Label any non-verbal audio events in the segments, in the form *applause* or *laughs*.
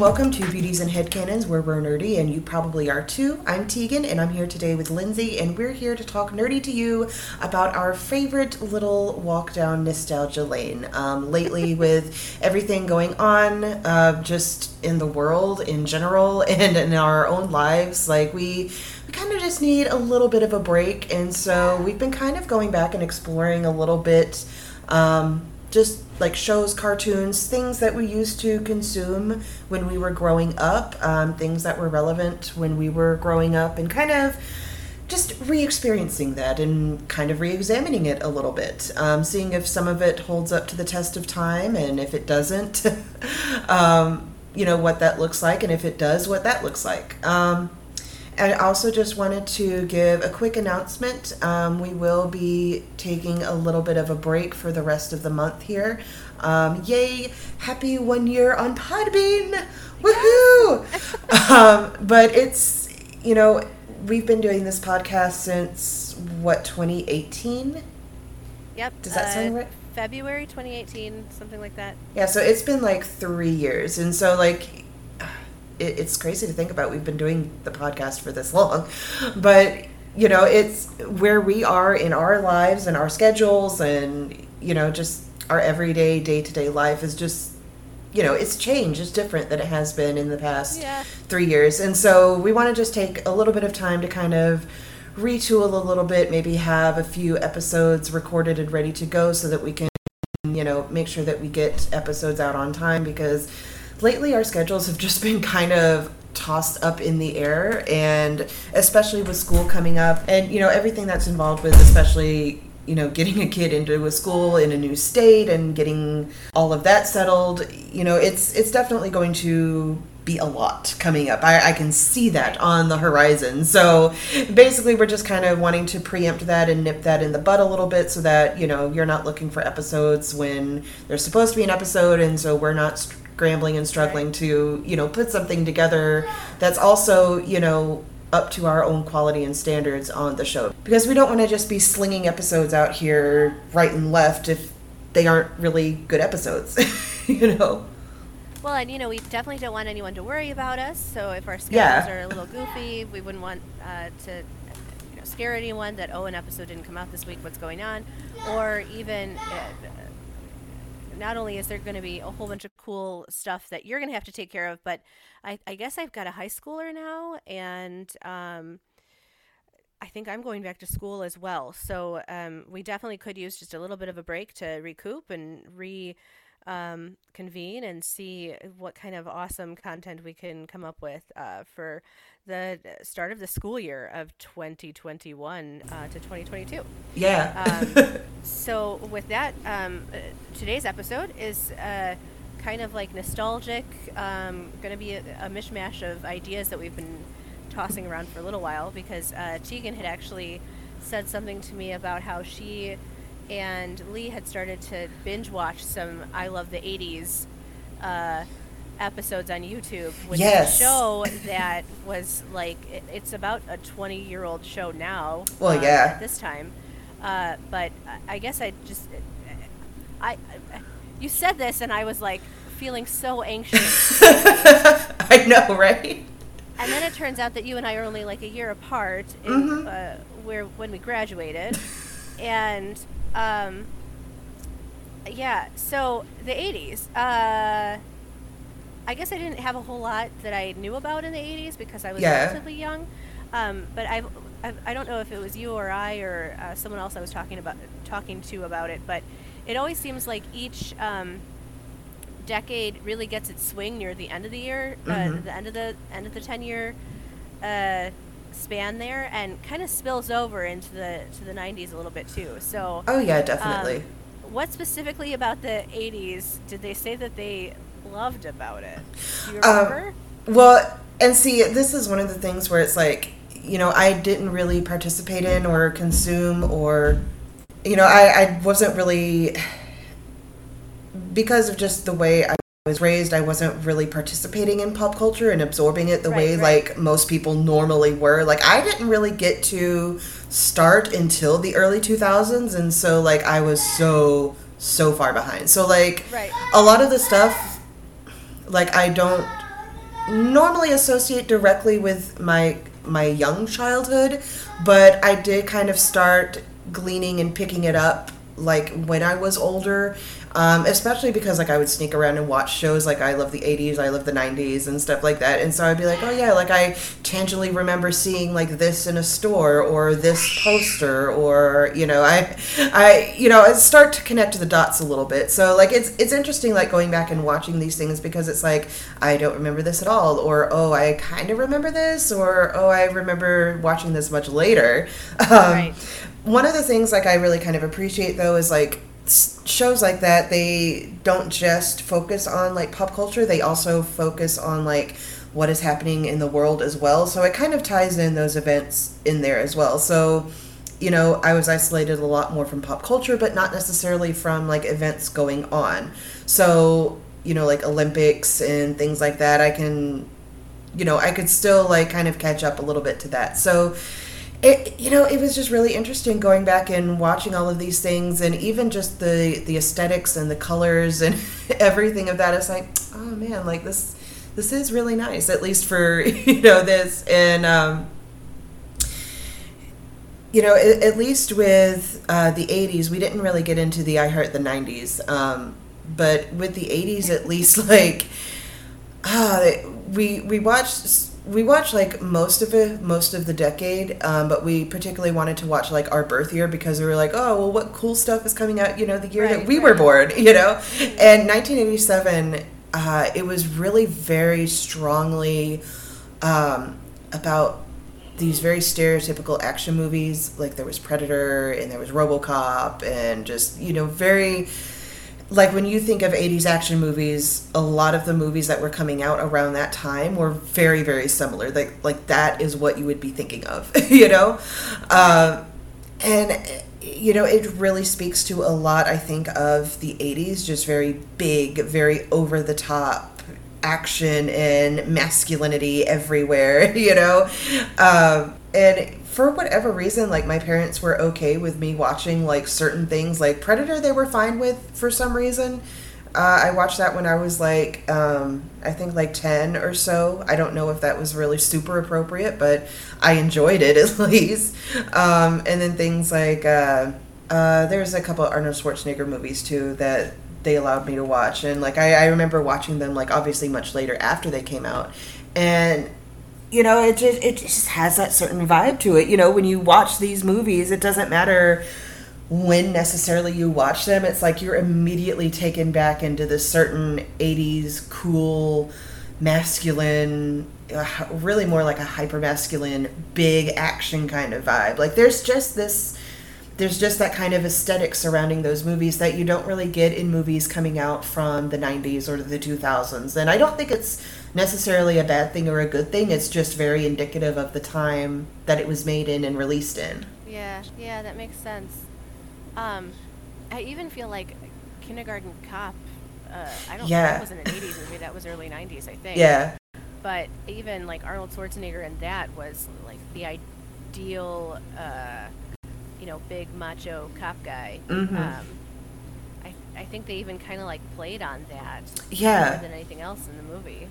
welcome to Beauties and Headcanons, where we're nerdy, and you probably are too. I'm Tegan, and I'm here today with Lindsay, and we're here to talk nerdy to you about our favorite little walk down nostalgia lane. Um, lately, *laughs* with everything going on, uh, just in the world in general, *laughs* and in our own lives, like we we kind of just need a little bit of a break, and so we've been kind of going back and exploring a little bit. Um, just like shows, cartoons, things that we used to consume when we were growing up, um, things that were relevant when we were growing up, and kind of just re experiencing that and kind of re examining it a little bit, um, seeing if some of it holds up to the test of time, and if it doesn't, *laughs* um, you know, what that looks like, and if it does, what that looks like. Um, I also just wanted to give a quick announcement. Um, we will be taking a little bit of a break for the rest of the month here. Um, yay! Happy one year on Podbean! Woohoo! *laughs* um, but it's, you know, we've been doing this podcast since, what, 2018? Yep. Does that uh, sound right? February 2018, something like that. Yeah, so it's been like three years. And so, like, it, it's crazy to think about. We've been doing the podcast for this long, but you know, it's where we are in our lives and our schedules, and you know, just our everyday, day to day life is just you know, it's changed. It's different than it has been in the past Yeah. three years. And so we want to just take a little bit of time to kind of retool a little bit, maybe have a few episodes recorded and ready to go so that we can, you know, make sure that we get episodes out on time because lately our schedules have just been kind of tossed up in the air and especially with school coming up and you know everything that's involved with especially you know getting a kid into a school in a new state and getting all of that settled you know it's it's definitely going to be a lot coming up. I, I can see that on the horizon. So basically we're just kind of wanting to preempt that and nip that in the bud a little bit so that you know you're not looking for episodes when there's supposed to be an episode and so we're not scrambling and struggling to you know put something together that's also you know up to our own quality and standards on the show because we don't want to just be slinging episodes out here right and left if they aren't really good episodes *laughs* you know Well, and you know, we definitely don't want anyone to worry about us. So if our schedules Yeah. are a little goofy, we wouldn't want uh, to you know, scare anyone that oh, an episode didn't come out this week. What's going on? Or even. Uh, not only is there going to be a whole bunch of cool stuff that you're going to have to take care of, but I, I guess I've got a high schooler now, and um, I think I'm going back to school as well. So um, we definitely could use just a little bit of a break to recoup and re um, convene and see what kind of awesome content we can come up with uh, for the start of the school year of 2021 uh, to 2022. yeah Um, *laughs* so with that, um, uh, today's episode is uh, kind of like nostalgic. Um, going to be a, a mishmash of ideas that we've been tossing around for a little while because uh, Tegan had actually said something to me about how she and Lee had started to binge watch some I Love the 80s uh, episodes on YouTube, which Yes. is a show that was like, it, it's about a 20 year old show now. Well, um, yeah. This time. Uh, but I- guess I just, I, I, you said this and I was like feeling so anxious. *laughs* i know right and then it turns out that you and I are only like a year apart in, Mhm. uh, where when we graduated, *laughs* and um, yeah. So the '80s. Uh, I guess I didn't have a whole lot that I knew about in the '80s because I was Yeah. relatively young. Um, but I've, I've, I don't know if it was you or I or uh, someone else I was talking about talking to about it, but it always seems like each um, decade really gets its swing near the end of the year, uh, Mhm. the end of the end of the ten year uh, span there, and kind of spills over into the to the '90s a little bit too. So, oh yeah definitely um, what specifically about the '80s did they say that they loved about it? Do you Um. Well, and see, this is one of the things where it's like, you know, I didn't really participate in or consume or, you know, I, I wasn't really, because of just the way I was raised, I wasn't really participating in pop culture and absorbing it the Right, way right. like most people normally were. Like, I didn't really get to start until the early 2000s. And so, like, I was so, so far behind. So, like, Right. a lot of the stuff like I don't normally associate directly with my my young childhood, but I did kind of start gleaning and picking it up like when I was older um, especially because like I would sneak around and watch shows like I love the 80s, I love the 90s and stuff like that. And so I'd be like, oh yeah, like I tangentially remember seeing like this in a store or this poster or you know I I you know I start to connect the dots a little bit. So like it's it's interesting like going back and watching these things because it's like I don't remember this at all or oh I kind of remember this or oh I remember watching this much later. *laughs* Um, right. One of the things like I really kind of appreciate though is like shows like that they don't just focus on like pop culture they also focus on like what is happening in the world as well. So it kind of ties in those events in there as well. So you know i was isolated a lot more from pop culture but not necessarily from like events going on. So you know like olympics and things like that i can you know i could still like kind of catch up a little bit to that. So it you know it was just really interesting going back and watching all of these things and even just the the aesthetics and the colors and *laughs* everything of that. It's like oh man like this this is really nice at least for *laughs* you know this. And um you know at, least with uh, the 80s we didn't really get into the i heart the 90s um, but with the 80s at least *laughs* like uh, we we watched we watched like most of it, most of the decade, um, but we particularly wanted to watch like our birth year because we were like, oh, well, what cool stuff is coming out? You know, the year right, that we right. were born. *laughs* You know, and 1987, uh, it was really very strongly um, about these very stereotypical action movies. Like there was Predator and there was RoboCop, and just you know very like when you think of 80s action movies a lot of the movies that were coming out around that time were very very similar. Like like that is what you would be thinking of *laughs* you know? Uh, and you know it really speaks to a lot i think of the 80s just very big very over the top action and masculinity everywhere *laughs* you know um, and for whatever reason, like my parents were okay with me watching like certain things, like Predator. They were fine with for some reason. Uh, I watched that when I was like, um, I think like 10 or so. I don't know if that was really super appropriate, but I enjoyed it *laughs* at least. Um, and then things like, uh, uh, there's a couple Arnold Schwarzenegger movies too that they allowed me to watch. And like, I, I remember watching them like obviously much later after they came out. And you know it just it just has that certain vibe to it you know when you watch these movies it doesn't matter when necessarily you watch them it's like you're immediately taken back into this certain 80s cool masculine uh, really more like a hyper masculine big action kind of vibe like there's just this there's just that kind of aesthetic surrounding those movies that you don't really get in movies coming out from the 90s or the 2000s and i don't think it's necessarily a bad thing or a good thing. It's just very indicative of the time that it was made in and released in. Yeah, yeah, that makes sense. Um, I even feel like Kindergarten Cop. Uh, I don't. Yeah. That wasn't an '80s movie. That was early '90s, I think. Yeah. But even like Arnold Schwarzenegger and that was like the ideal, uh, you know, big macho cop guy. Mm-hmm. Um, I I think they even kind of like played on that. Yeah. More than anything else in the movie.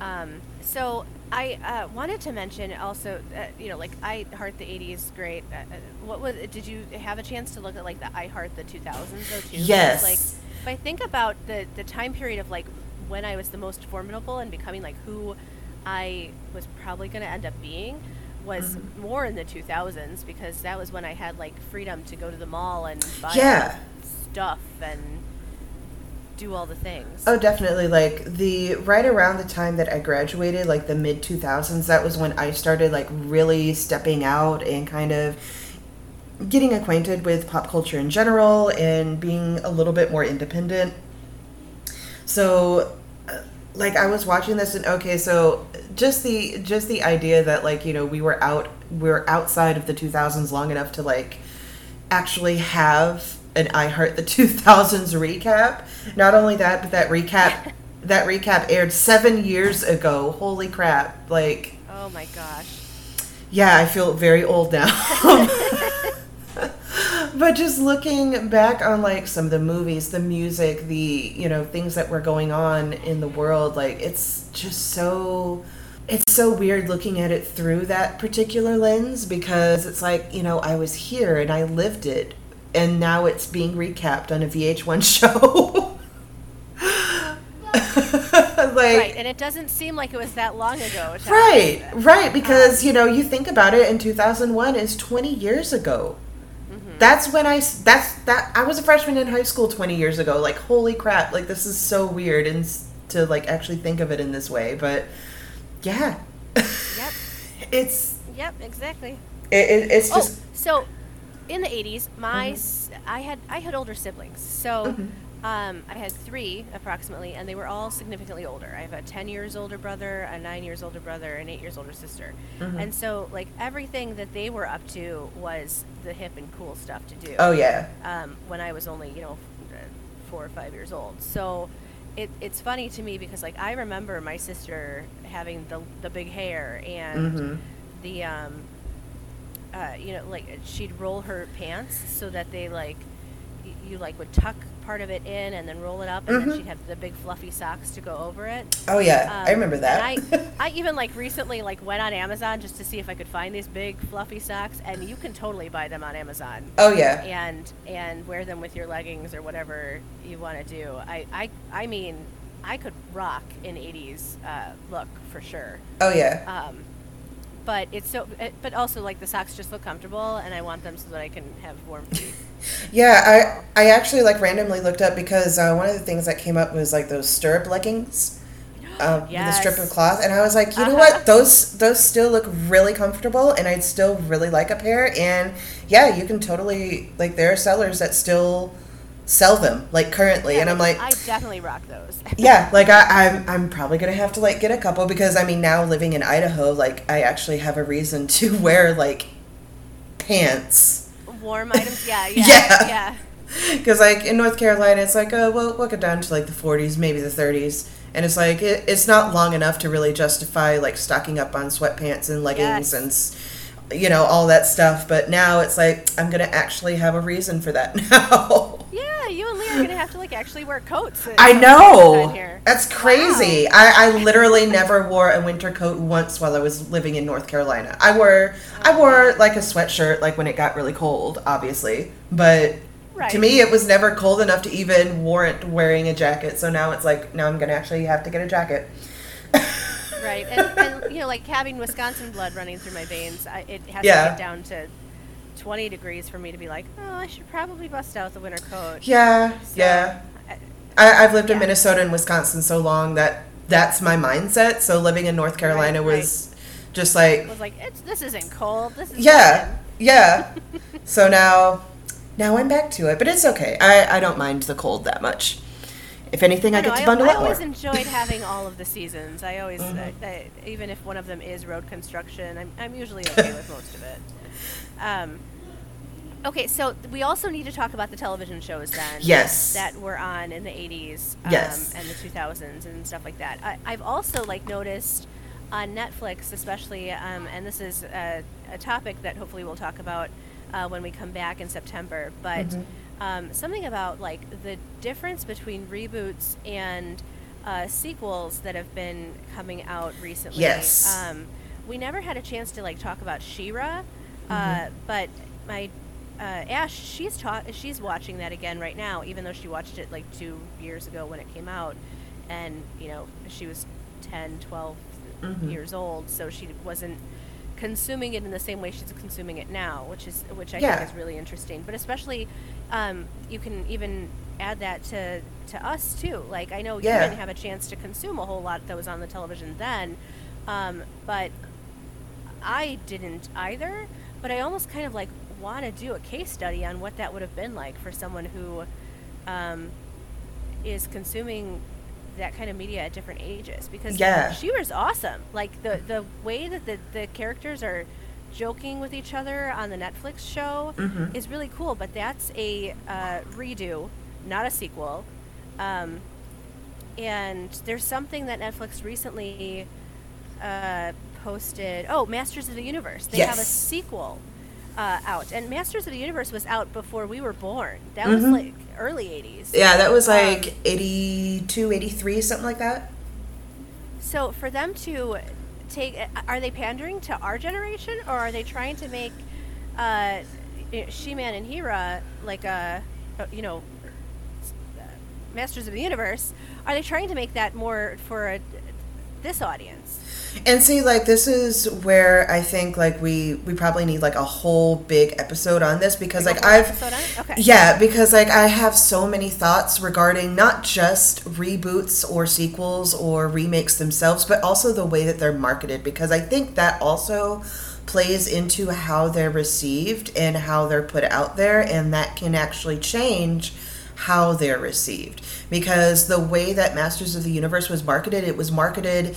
Um, so I uh, wanted to mention also, uh, you know, like I Heart the '80s, great. Uh, uh, what was? Did you have a chance to look at like the I Heart the 2000s though too? Yes. Like, if I think about the the time period of like when I was the most formidable and becoming like who I was probably going to end up being was mm-hmm. more in the 2000s because that was when I had like freedom to go to the mall and buy yeah. stuff and do all the things. Oh, definitely. Like the right around the time that I graduated, like the mid 2000s, that was when I started like really stepping out and kind of getting acquainted with pop culture in general and being a little bit more independent. So uh, like I was watching this and okay, so just the just the idea that like, you know, we were out we are outside of the 2000s long enough to like actually have an I Heart the *laughs* 2000s recap. Not only that, but that recap *laughs* that recap aired 7 years ago. Holy crap. Like Oh my gosh. Yeah, I feel very old now. *laughs* but just looking back on like some of the movies, the music, the you know things that were going on in the world, like it's just so it's so weird looking at it through that particular lens because it's like you know I was here and I lived it, and now it's being recapped on a VH1 *laughs* show. *laughs* like, right, and it doesn't seem like it was that long ago. Right, right, because um, you know you think about it, in 2001 is 20 years ago. Mm-hmm. That's when I that's that I was a freshman in high school 20 years ago. Like holy crap! Like this is so weird and to like actually think of it in this way, but yeah. Yep. *laughs* it's. Yep. Exactly. It, it, it's oh, just. Oh, so, in the 80s, my mm-hmm. I had I had older siblings, so. Mm-hmm um, I had three approximately, and they were all significantly older. I have a 10 years older brother, a 9 years older brother, and 8 years older sister. Mm-hmm. And so, like, everything that they were up to was the hip and cool stuff to do. Oh, yeah. Um, when I was only, you know, four or five years old. So it, it's funny to me because, like, I remember my sister having the, the big hair and mm-hmm. the, um, uh, you know, like, she'd roll her pants so that they, like, you like would tuck part of it in and then roll it up, and mm-hmm. then she'd have the big fluffy socks to go over it. Oh yeah, um, I remember that. I, *laughs* I even like recently like went on Amazon just to see if I could find these big fluffy socks, and you can totally buy them on Amazon. Oh yeah. And and wear them with your leggings or whatever you want to do. I I I mean. I could rock an '80s uh, look for sure. Oh yeah. Um, but it's so it, but also like the socks just look comfortable and i want them so that i can have warm feet *laughs* yeah i i actually like randomly looked up because uh, one of the things that came up was like those stirrup leggings *gasps* um, yes. with a strip of cloth and i was like you uh-huh. know what those those still look really comfortable and i'd still really like a pair and yeah you can totally like there are sellers that still sell them like currently yeah, and i'm like i definitely rock those. *laughs* yeah like I, I'm, I'm probably gonna have to like get a couple because i mean now living in idaho like i actually have a reason *laughs* to wear like pants. Warm items? Yeah *laughs* yeah yeah. because like in north carolina it's like oh well we'll get down to like the 40s maybe the 30s and it's like it, it's not long enough to really justify like stocking up on sweatpants and leggings yes. and you know all that stuff but now it's like i'm gonna actually have a reason for that *laughs* now yeah, you and Lee are gonna have to like actually wear coats. I know. That's crazy. Wow. I, I literally never wore a winter coat once while I was living in North Carolina. I wore I wore like a sweatshirt like when it got really cold, obviously. But right. to me it was never cold enough to even warrant wearing a jacket. So now it's like now I'm gonna actually have to get a jacket. Right. And, and, you know, like having Wisconsin blood running through my veins, I, it has yeah. to get down to 20 degrees for me to be like, oh, I should probably bust out the winter coat. Yeah, so, yeah. I, have lived yeah. in Minnesota and Wisconsin so long that that's my mindset. So living in North Carolina right, was right. just like was like this isn't cold. This is yeah, yeah. so now, now I'm back to it, but it's okay. I I don't mind the cold that much. If anything, I, I get to bundle I, up I always more. enjoyed *laughs* having all of the seasons. I always, mm-hmm. uh, even if one of them is road construction, I'm I'm usually okay with most of it. Um, okay, so we also need to talk about the television shows then. Yes. That were on in the 80s um, yes. and the 2000s and stuff like that. I, have also like noticed on Netflix, especially, um, and this is a, a, topic that hopefully we'll talk about uh, when we come back in September, but mm-hmm. Um, something about like the difference between reboots and uh, sequels that have been coming out recently. Yes. Um, we never had a chance to like talk about She-Ra. Uh, mm-hmm. but my uh, Ash, she's taught, she's watching that again right now, even though she watched it like two years ago when it came out, and you know she was 10, 12 mm-hmm. years old, so she wasn't consuming it in the same way she's consuming it now, which is which I yeah. think is really interesting. But especially, um, you can even add that to to us too. Like I know yeah. you didn't have a chance to consume a whole lot that was on the television then, um, but I didn't either but I almost kind of like want to do a case study on what that would have been like for someone who um, is consuming that kind of media at different ages because yeah. she was awesome. Like the the way that the, the characters are joking with each other on the Netflix show mm-hmm. is really cool. But that's a uh, redo, not a sequel. Um, and there's something that Netflix recently uh, posted. Oh, Masters of the Universe. They yes. have a sequel uh, out, and Masters of the Universe was out before we were born. That was Mhm. like early '80s. Yeah, that was Um, like 82, 83, something like that. So for them to take, are they pandering to our generation, or are they trying to make uh, She-Man and Hera like a, you know, Masters of the Universe? Are they trying to make that more for a, this audience? And see, like this is where I think like we we probably need like a whole big episode on this because Like like I've episode on it? Okay. yeah because like I have so many thoughts regarding not just reboots or sequels or remakes themselves, but also the way that they're marketed because I think that also plays into how they're received and how they're put out there, and that can actually change how they're received because the way that Masters of the Universe was marketed, it was marketed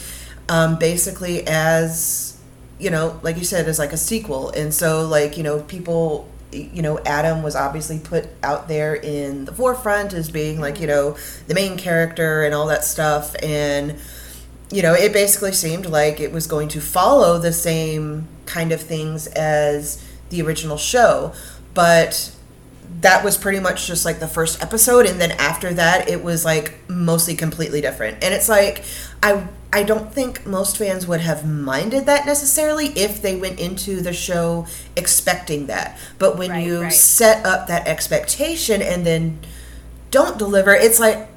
um, basically as you know, like you said, as like a sequel, and so like you know people. You know, Adam was obviously put out there in the forefront as being like, you know, the main character and all that stuff. And, you know, it basically seemed like it was going to follow the same kind of things as the original show. But that was pretty much just like the first episode and then after that it was like mostly completely different and it's like i i don't think most fans would have minded that necessarily if they went into the show expecting that but when Right, you right. set up that expectation and then don't deliver it's like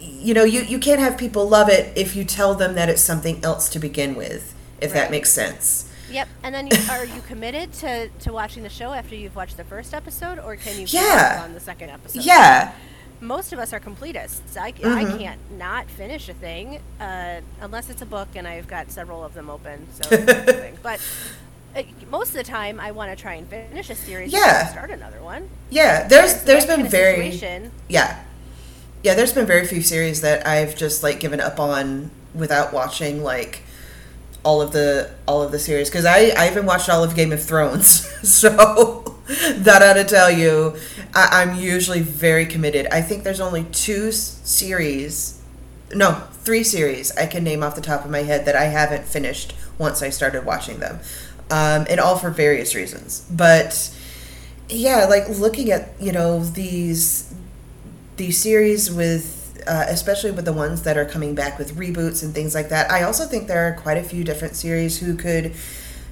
you know you, you can't have people love it if you tell them that it's something else to begin with if that makes sense Yep. And then, you, are you committed to, to watching the show after you've watched the first episode, or can you Yeah. on the second episode? yeah Most of us are completists. I, I Mhm. can't not finish a thing uh, unless it's a book, and I've got several of them open. So, it's a thing. but uh, most of the time, I want to try and finish a series. I Yeah. Start another one. yeah there's It's there's been very situation. Yeah. Yeah, there's been very few series that I've just like given up on without watching like all of the all of the series because I I even watched all of Game of Thrones, *laughs* so *laughs* that ought to tell you I, I'm usually very committed. I think there's only two series, no, three series I can name off the top of my head that I haven't finished once I started watching them, um, and all for various reasons. But yeah, like looking at you know these these series with uh, especially with the ones that are coming back with reboots and things like that i also think there are quite a few different series who could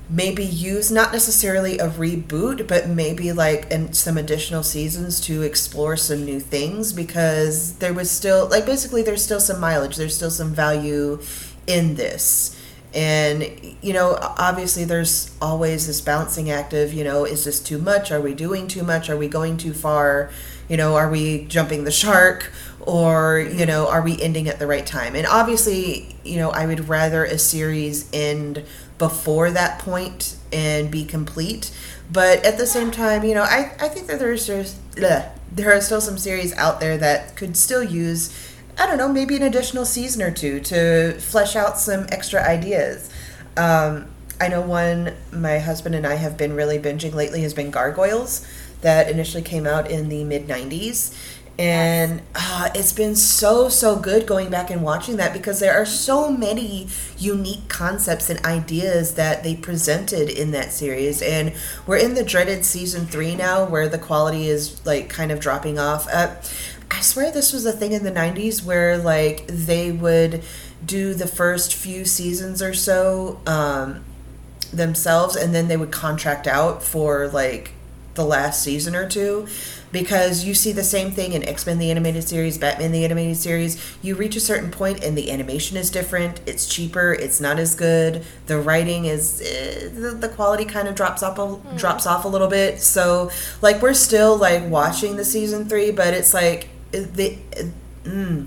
maybe use not necessarily a reboot but maybe like in some additional seasons to explore some new things because there was still like basically there's still some mileage there's still some value in this. And you know obviously there's always this balancing act of you know is this too much? Are we doing too much? Are we going too far? You know are we jumping the shark? Or you know are we ending at the right time? And obviously you know i would rather a series end before that point and be complete. But at the same time you know i, I think that there's just ugh, there are still some series out there that could still use i don't know maybe an additional season or two to flesh out some extra ideas. Um, i know one my husband and i have been really binging lately has been gargoyles. That initially came out in the mid 90s and uh, it's been so so good going back and watching that because there are so many unique concepts and ideas that they presented in that series. And we're in the dreaded season three now where the quality is like kind of dropping off. Uh, i swear this was a thing in the 90s where like they would do the first few seasons or so um, themselves and then they would contract out for like the last season or two because you see the same thing in X-Men the animated series, Batman the animated series. You reach a certain point and the animation is different, it's cheaper, it's not as good. The writing is eh, the, the quality kind of drops off a, drops off a little bit. So like we're still like watching the season 3, but it's like eh, the mm,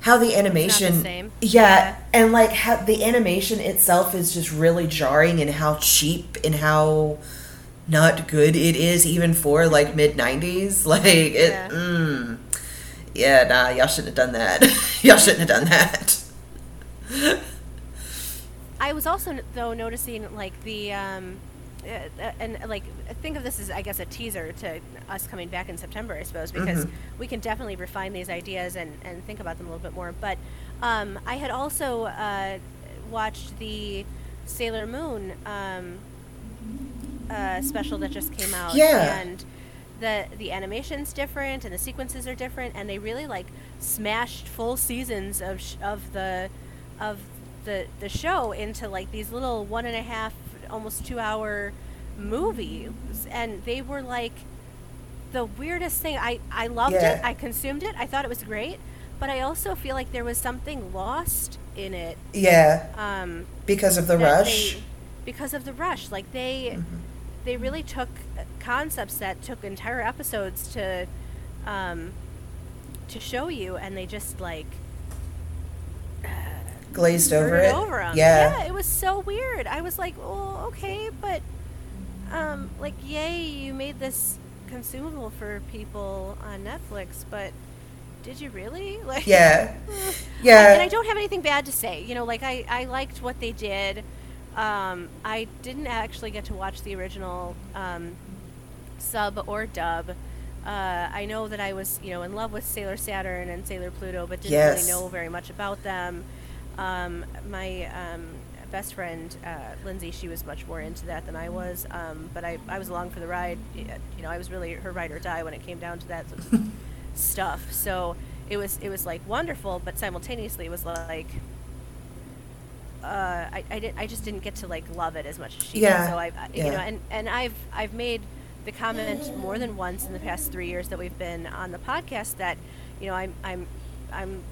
how the animation same. yeah, Yeah. and like how the animation itself is just really jarring and how cheap and how not good it is even for like mid 90s *laughs* like it Yeah. mm, yeah nah y'all shouldn't have done that *laughs* y'all shouldn't have done that I was also though noticing like the um, uh, uh, and like think of this as I guess a teaser to us coming back in September, I suppose, because Mhm. we can definitely refine these ideas and and think about them a little bit more. But um, I had also uh, watched the Sailor Moon um, uh, special that just came out. Yeah. And the the animation's different and the sequences are different and they really like smashed full seasons of sh- of the of the the show into like these little one and a half almost two hour movies and they were like the weirdest thing i i loved Yeah. it i consumed it i thought it was great but i also feel like there was something lost in it Yeah, um because of the rush. they- because of the rush like they they really took concepts that took entire episodes to um to show you and they just like *sighs* Glazed over it. over 'em. Yeah. it was so weird i was like oh okay but um like yay you made this consumable for people on netflix but did you really *laughs* like Yeah. I- *laughs* Yeah. and I don't have anything bad to say. You know, like I, I liked what they did. Um, I didn't actually get to watch the original um, sub or dub. Uh, I know that I was, you know, in love with Sailor Saturn and Sailor Pluto, but didn't Yes. really know very much about them. Um, my um, best friend uh, Lindsay, she was much more into that than I was, um, but I, I was along for the ride. You know, I was really her ride or die when it came down to that *laughs* stuff. So it was it was like wonderful, but simultaneously it was like uh, I, I, did, I just didn't get to like love it as much as she Yeah, did. So I, I you know, and, and I've I've made the comment more than once in the past three years that we've been on the podcast that you know I'm I'm I'm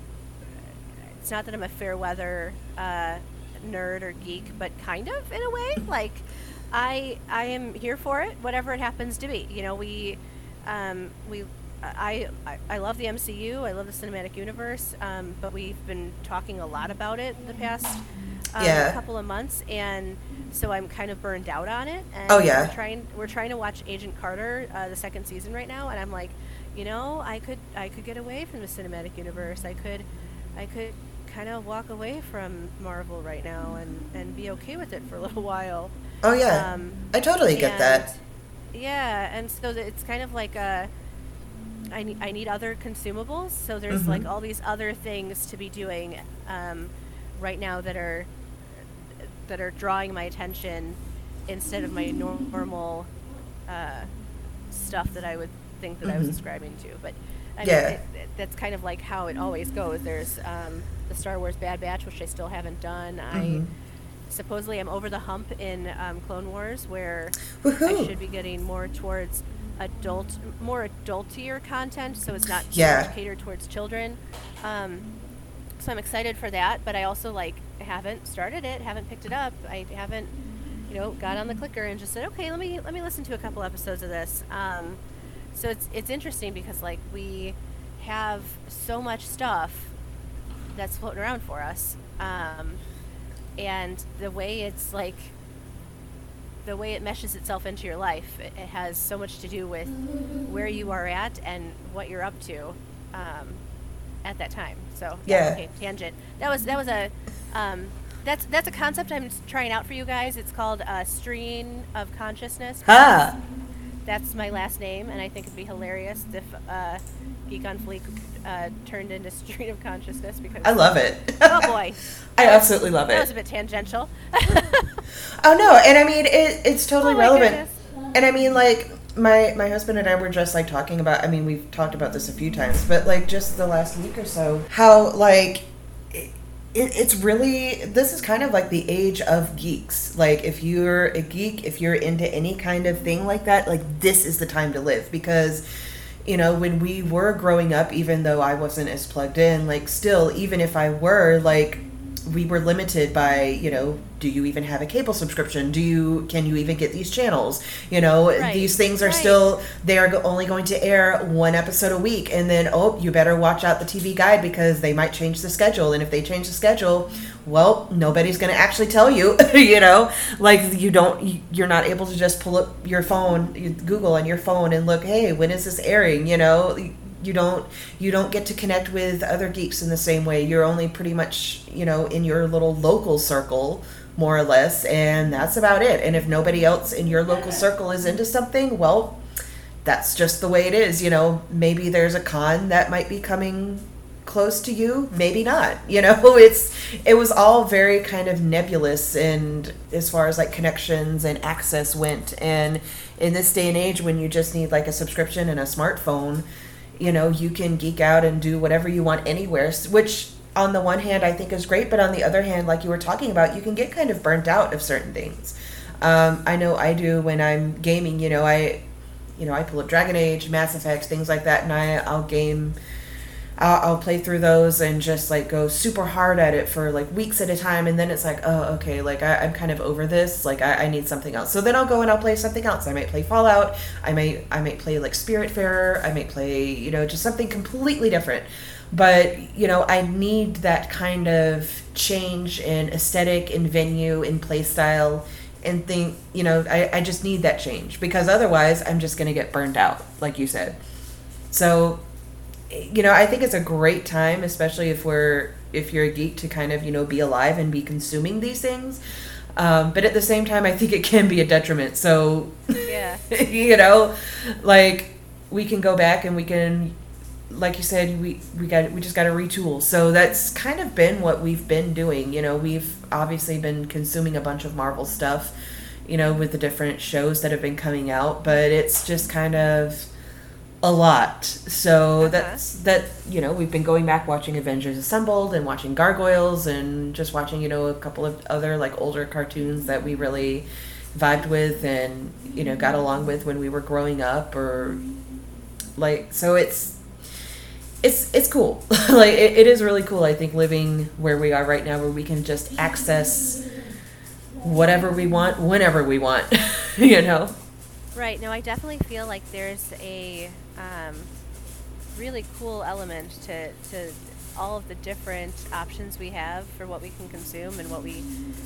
it's not that I'm a fair weather uh, nerd or geek, but kind of in a way. Like I I am here for it, whatever it happens to be. You know, we um, we I, I I love the MCU. I love the cinematic universe. Um, but we've been talking a lot about it in the past um, Yeah. couple of months, and so I'm kind of burned out on it. And Oh, yeah. We're trying we're trying to watch Agent Carter, uh, the second season right now, and I'm like, you know, I could I could get away from the cinematic universe. I could I could kind of walk away from Marvel right now and and be okay with it for a *laughs* little while. oh yeah. Um, I totally get and- that. Yeah, and so it's kind of like a. I need, I need other consumables. So there's like Mhm. all these other things to be doing um, right now that are that are drawing my attention instead of my normal uh, stuff that I would think that I was subscribing to. But I Yeah. mean, it, it, that's kind of like how it always goes. There's um, the Star Wars Bad Batch, which I still haven't done. I Mhm. supposedly I'm over the hump in um, Clone Wars, where Woohoo. I should be getting more towards adult, more adultier content, so it's not Yeah. catered towards children. Um, so I'm excited for that, but I also like haven't started it, haven't picked it up. I haven't, you know, got on the clicker and just said, okay, let me let me listen to a couple episodes of this. Um, so it's it's interesting because like we have so much stuff that's floating around for us, um, and the way it's like the way it meshes itself into your life, it, it has so much to do with where you are at and what you're up to um, at that time. So Yeah. okay, tangent. That was that was a um, that's that's a concept I'm trying out for you guys. It's called uh, stream of consciousness. Ha. That's my last name, and I think it'd be hilarious if uh, Geek on Fleek uh, turned into Stream of Consciousness because I love it. oh boy, *laughs* I absolutely love it. that was a bit tangential. Oh no, and I mean it, it's totally Oh relevant. goodness. And I mean like my my husband and I were just like talking about I mean we've talked about this a few times, but like just the last week or so how like it, it, it's really this is kind of like the age of geeks. Like if you're a geek, if you're into any kind of thing like that, like this is the time to live because you know when we were growing up even though I wasn't as plugged in, like still even if I were like we were limited by you know do you even have a cable subscription? Do you can you even get these channels? You know Right, these things are right. still they are only going to air one episode a week. And then oh you better watch out the tv guide because they might change the schedule. And if they change the schedule well nobody's going to actually tell you *laughs* you know? Like you don't you- you're not able to just pull up your phone google on your phone and look hey when is this airing? You know you don't you don't get to connect with other geeks in the same way. You're only pretty much you know in your little local circle more or less and that's about it. And if nobody else in your local circle is into something well that's just the way it is you know. Maybe there's a con that might be coming close to you maybe not *laughs* you know. It's it was all very kind of nebulous and as far as like connections and access went. And in this day and age when you just need like a subscription and a smartphone you know you can geek out and do whatever you want anywhere which on the one hand i think is great but on the other hand like you were talking about you can get kind of burnt out of certain things. Um, i know i do when i'm gaming you know i you know i pull up dragon age mass effect things like that and i i'll game I'll, I'll, play through those and just like go super hard at it for like weeks at a time and then it's like oh okay like I, am kind of over this like I, I, need something else. So then I'll go and I'll play something else. I might play Fallout. I might I might play like Spiritfarer. I might play you know just something completely different. But you know I need that kind of change in aesthetic in venue in play style and think you know I, I just need that change because otherwise I'm just gonna get burned out like you said. So you know, I think it's a great time, especially if we're if you're a geek to kind of you know be alive and be consuming these things. Um, but at the same time, I think it can be a detriment. So, yeah, *laughs* you know, like we can go back and we can, like you said, we we got we just got to retool. So that's kind of been what we've been doing. You know, we've obviously been consuming a bunch of Marvel stuff, you know, with the different shows that have been coming out. But it's just kind of a lot. So uh-huh. that's that you know, we've been going back watching Avengers Assembled and watching Gargoyles and just watching, you know, a couple of other like older cartoons that we really vibed with and, you know, got along with when we were growing up or like so it's it's it's cool. *laughs* like it, it is really cool I think living where we are right now where we can just access whatever we want whenever we want, *laughs* you know. Right. No, I definitely feel like there's a um, really cool element to, to all of the different options we have for what we can consume and what we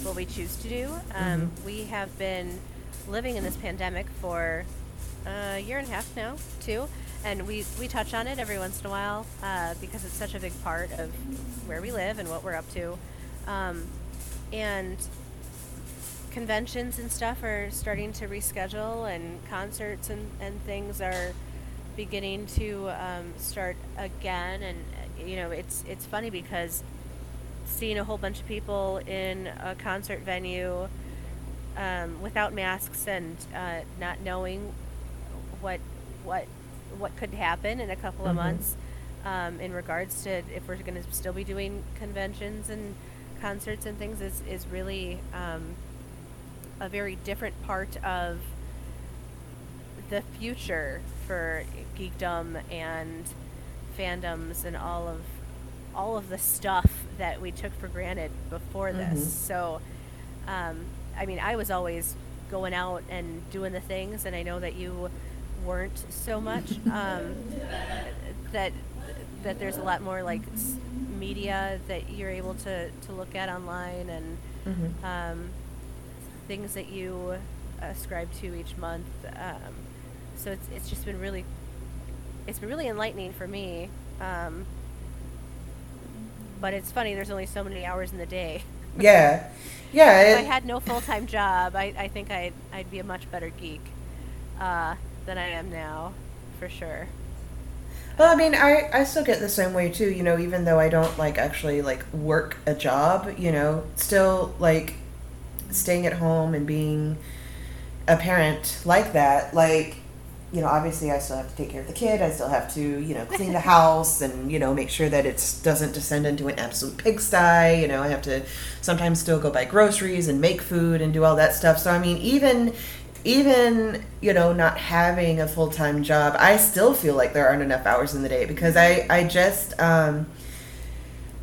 what we choose to do. Um, mm-hmm. We have been living in this pandemic for a year and a half now, too, and we we touch on it every once in a while uh, because it's such a big part of where we live and what we're up to. Um, and conventions and stuff are starting to reschedule, and concerts and, and things are beginning to um, start again. And uh, you know, it's it's funny because seeing a whole bunch of people in a concert venue um, without masks and uh, not knowing what what what could happen in a couple mm-hmm. of months um, in regards to if we're going to still be doing conventions and concerts and things is, is really um, a very different part of the future for geekdom and fandoms and all of all of the stuff that we took for granted before this. Mm-hmm. So, um, I mean, I was always going out and doing the things, and I know that you weren't so much. *laughs* Um, that that there's a lot more like media that you're able to to look at online and. Mm-hmm. Um, things that you ascribe to each month. Um, so it's it's just been really it's been really enlightening for me. Um, but it's funny. There's only so many hours in the day. *laughs* Yeah, yeah. if I had no full time job, I, I think I'd I'd be a much better geek uh, than I am now, for sure. Well, I mean, I, I still get the same way too. You know, even though I don't like actually like work a job, you know, still like staying at home and being a parent like that, like, you know, obviously I still have to take care of the kid. I still have to, you know, clean the *laughs* house and, you know, make sure that it doesn't descend into an absolute pigsty. You know, I have to sometimes still go buy groceries and make food and do all that stuff. So, I mean, even even you know not having a full-time job i still feel like there aren't enough hours in the day because i i just um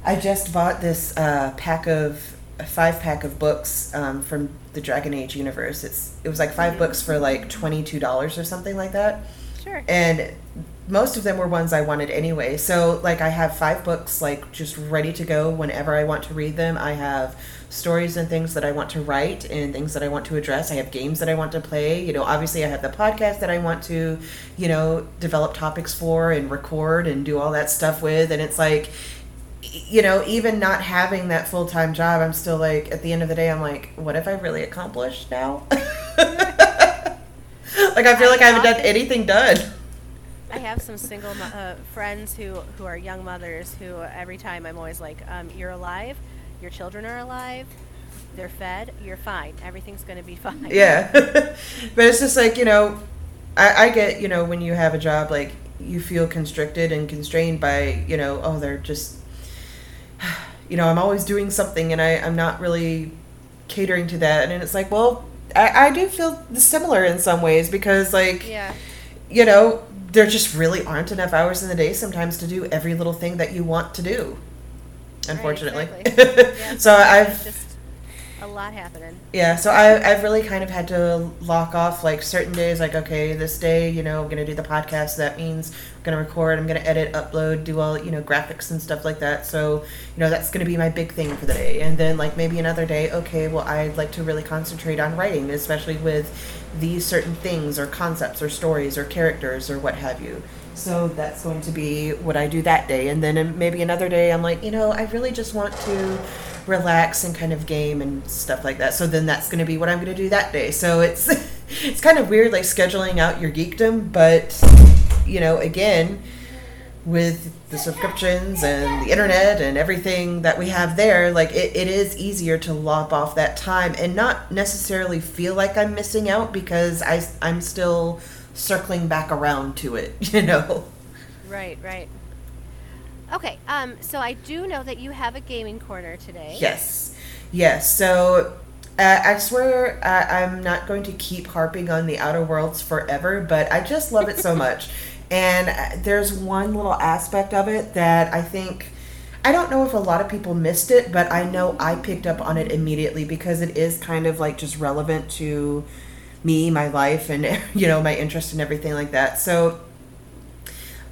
i just bought this uh pack of a five pack of books um, from the Dragon Age universe. It's it was like 5 mm-hmm. books for like twenty two dollars or something like that. Sure. And most of them were ones I wanted anyway. So like I have five books like just ready to go whenever I want to read them. I have stories and things that I want to write and things that I want to address. I have games that I want to play. You know, obviously I have the podcast that I want to, you know, develop topics for and record and do all that stuff with. And it's like you know, even not having that full time job, I'm still like, at the end of the day, I'm like, what have I really accomplished now? *laughs* like, I feel like I haven't done anything done. I have some single uh, friends who who are young mothers who every time I'm always like, um, "You're alive, your children are alive, they're fed, you're fine, everything's going to be *laughs* fine." Yeah, *laughs* but it's just like you know, I, I get you know when you have a job like you feel constricted and constrained by you know oh they're just you know I'm always doing something and I I'm not really catering to that and it's like well I, I do feel similar in some ways because like Yeah. you know there just really aren't enough hours in the day sometimes to do every little thing that you want to do unfortunately exactly. *laughs* Yeah, so i've just a lot happening. yeah so I, i've really kind of had to lock off like certain days like okay this day you know i'm gonna do the podcast that means i'm gonna record i'm gonna edit upload do all you know graphics and stuff like that so you know that's gonna be my big thing for the day and then like maybe another day okay well i'd like to really concentrate on writing especially with these certain things or concepts or stories or characters or what have you so that's going to be what I do that day. And then um, maybe another day, I'm like, you know, I really just want to relax and kind of game and stuff like that. So then that's going to be what I'm going to do that day. So it's *laughs* it's kind of weird, like scheduling out your geekdom, but you know, again, with the subscriptions and the internet and everything that we have there, like it, it is easier to lop off that time and not necessarily feel like I'm missing out because I, I'm still circling back around to it, *laughs* you know? Right, right. Okay, um, so I do know that you have a gaming corner today. Yes. Yes. So uh, I swear uh, I'm not going to keep harping on the Outer Worlds forever, but I just love it so much. *laughs* And uh, there's one little aspect of it that I think. I don't know if a lot of people missed it, but I know I picked up on it immediately because it is kind of like just relevant to me, my life, and *laughs* you know my interest and everything like that. So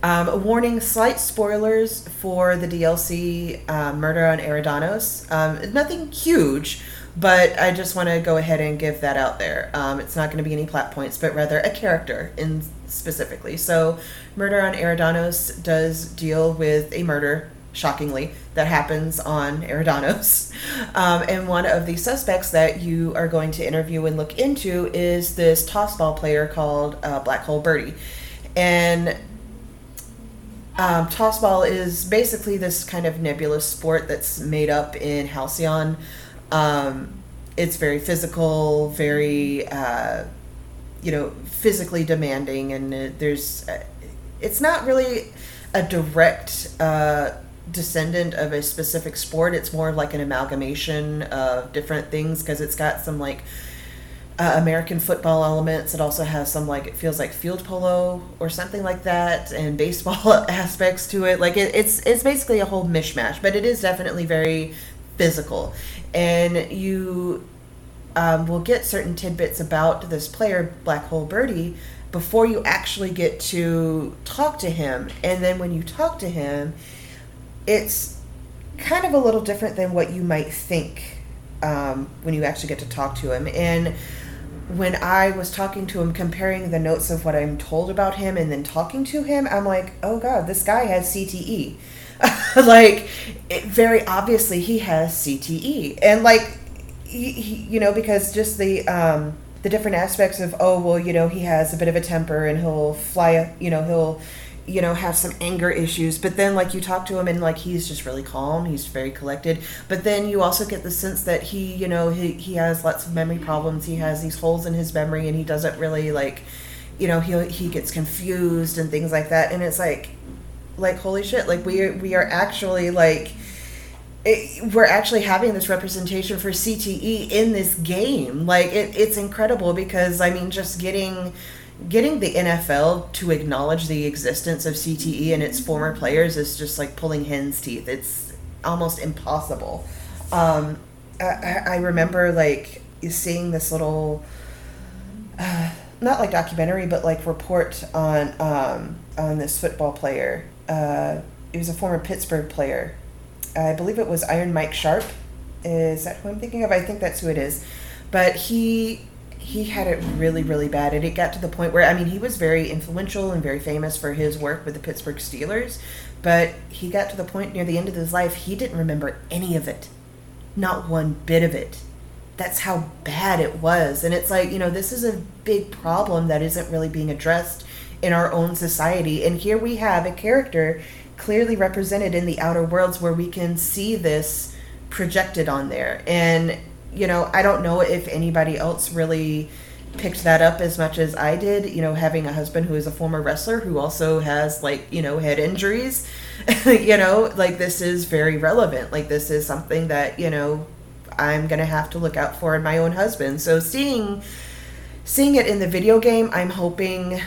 um, a warning: slight spoilers for the DLC uh, "Murder on Eridanos." Um, nothing huge, but I just want to go ahead and give that out there. Um, it's not going to be any plot points, but rather a character in specifically. So, "Murder on Eridanos" does deal with a murder, shockingly, that happens on Eridanos, um, and one of the suspects that you are going to interview and look into is this tossball player called uh, Black Hole Birdie, and um, tossball is basically this kind of nebulous sport that's made up in Halcyon. Um, it's very physical, very, uh, you know, physically demanding, and uh, there's, uh, it's not really a direct uh, descendant of a specific sport. It's more like an amalgamation of different things because it's got some like uh, American football elements. It also has some like it feels like field polo or something like that, and baseball *laughs* aspects to it. Like it, it's it's basically a whole mishmash, but it is definitely very physical, and you um, will get certain tidbits about this player, Black Hole Birdie, before you actually get to talk to him, and then when you talk to him, it's kind of a little different than what you might think um, when you actually get to talk to him. And when I was talking to him, comparing the notes of what I'm told about him and then talking to him, I'm like, oh god, this guy has CTE. *laughs* like, it, very obviously, he has CTE, and like, you know, because just the um, the different aspects of, oh well, you know, he has a bit of a temper and he'll fly, you know, he'll you know have some anger issues but then like you talk to him and like he's just really calm he's very collected but then you also get the sense that he you know he, he has lots of memory problems he has these holes in his memory and he doesn't really like you know he he gets confused and things like that and it's like like holy shit like we we are actually like it, we're actually having this representation for CTE in this game like it, it's incredible because I mean just getting getting the NFL to acknowledge the existence of CTE and its former players is just like pulling hen's teeth. It's almost impossible. Um, I, I remember like seeing this little, uh, not like documentary, but like report on um, on this football player. Uh, he was a former Pittsburgh player. I believe it was Iron Mike Sharp. Is that who I'm thinking of? I think that's who it is. But he he had it really, really bad. And it got to the point where, I mean, he was very influential and very famous for his work with the Pittsburgh Steelers. But he got to the point near the end of his life, he didn't remember any of it. Not one bit of it. That's how bad it was. And it's like, you know, this is a big problem that isn't really being addressed in our own society. And here we have a character clearly represented in the outer worlds where we can see this projected on there. And, you know, I don't know if anybody else really picked that up as much as I did, you know, having a husband who is a former wrestler who also has like, you know, head injuries. *laughs* you know, like this is very relevant. Like this is something that, you know, I'm going to have to look out for in my own husband. So seeing seeing it in the video game, I'm hoping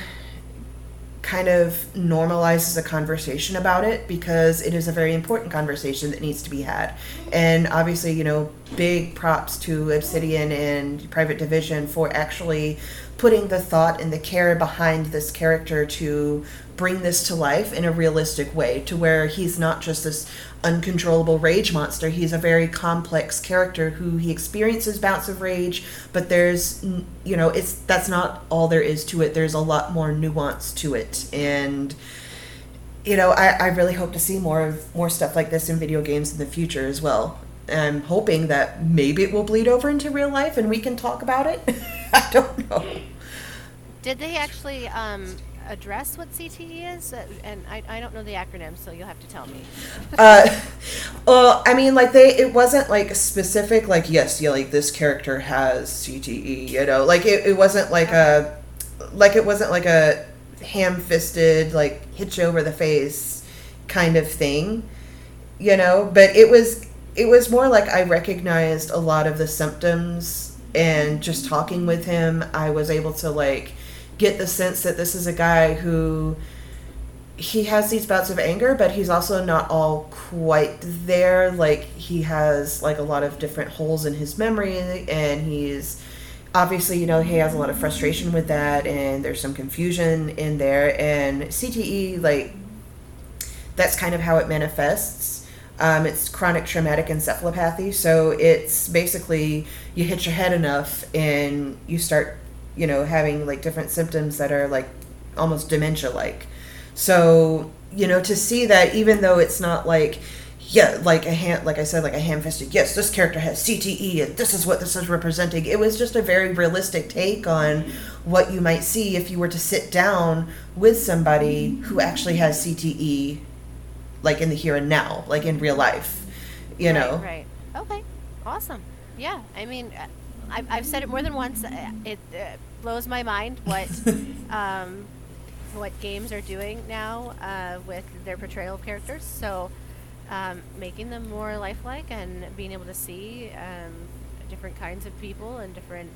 kind of normalizes a conversation about it because it is a very important conversation that needs to be had. And obviously, you know, big props to Obsidian and Private Division for actually putting the thought and the care behind this character to bring this to life in a realistic way to where he's not just this uncontrollable rage monster. He's a very complex character who he experiences bouts of rage but there's you know it's that's not all there is to it. There's a lot more nuance to it. And you know I, I really hope to see more of more stuff like this in video games in the future as well. I'm hoping that maybe it will bleed over into real life and we can talk about it. *laughs* I don't know. Did they actually um, address what CTE is? Uh, and I, I don't know the acronym, so you'll have to tell me. uh, well, I mean, like they, it wasn't like specific. Like yes, yeah, like this character has CTE. You know, like it, it wasn't like a, like it wasn't like a ham-fisted like hit you over the face kind of thing. You know, but it was it was more like I recognized a lot of the symptoms and just talking with him, I was able to like get the sense that this is a guy who he has these bouts of anger, but he's also not all quite there. Like he has like a lot of different holes in his memory, and he's obviously you know he has a lot of frustration with that, and there's some confusion in there. And CTE like that's kind of how it manifests. Um, it's chronic traumatic encephalopathy, so it's basically you hit your head enough and you start you know, having like different symptoms that are like almost dementia like. So, you know, to see that even though it's not like yeah, like a hand, like I said, like a ham-fisted. Yes, this character has CTE, and this is what this is representing. It was just a very realistic take on what you might see if you were to sit down with somebody who actually has CTE, like in the here and now, like in real life. You right, know. Right. Okay. Awesome. Yeah. I mean, I've, I've said it more than once. Uh, it uh, blows my mind what *laughs* um, what games are doing now uh, with their portrayal of characters. So um, making them more lifelike and being able to see um, different kinds of people and different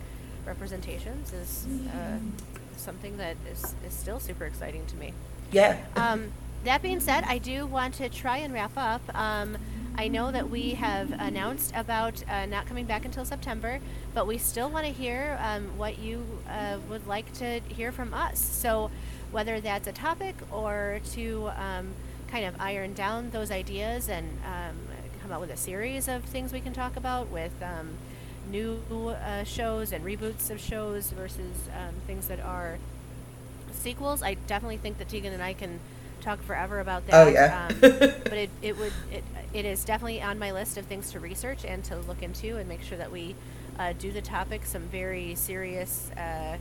representations is uh, something that is, is still super exciting to me. Yeah. Um, that being said, I do want to try and wrap up. I know that we have announced about uh, not coming back until September, but we still want to hear um, what you uh, would like to hear from us. So, whether that's a topic or to um, kind of iron down those ideas and um, come up with a series of things we can talk about with um, new uh, shows and reboots of shows versus um, things that are sequels, I definitely think that Tegan and I can talk forever about that. Oh yeah. um, *laughs* but it, it would it, it is definitely on my list of things to research and to look into and make sure that we uh, do the topic some very serious uh,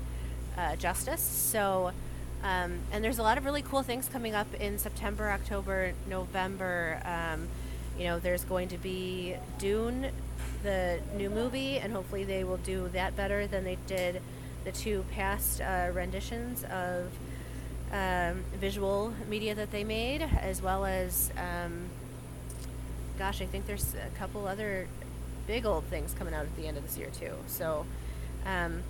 uh, justice. So. Um, and there's a lot of really cool things coming up in September, October, November. Um, you know, there's going to be Dune, the new movie, and hopefully they will do that better than they did the two past uh, renditions of um, visual media that they made, as well as, um, gosh, I think there's a couple other big old things coming out at the end of this year too. So, um,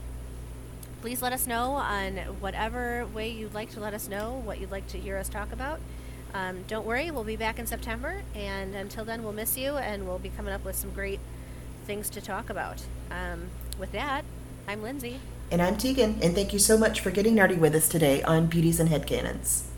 please let us know on whatever way you'd like to let us know what you'd like to hear us talk about. Um, don't worry, we'll be back in September, and until then, we'll miss you, and we'll be coming up with some great things to talk about. Um, with that, I'm Lindsay. And I'm Tegan, and thank you so much for getting nerdy with us today on Beauties and Headcanons.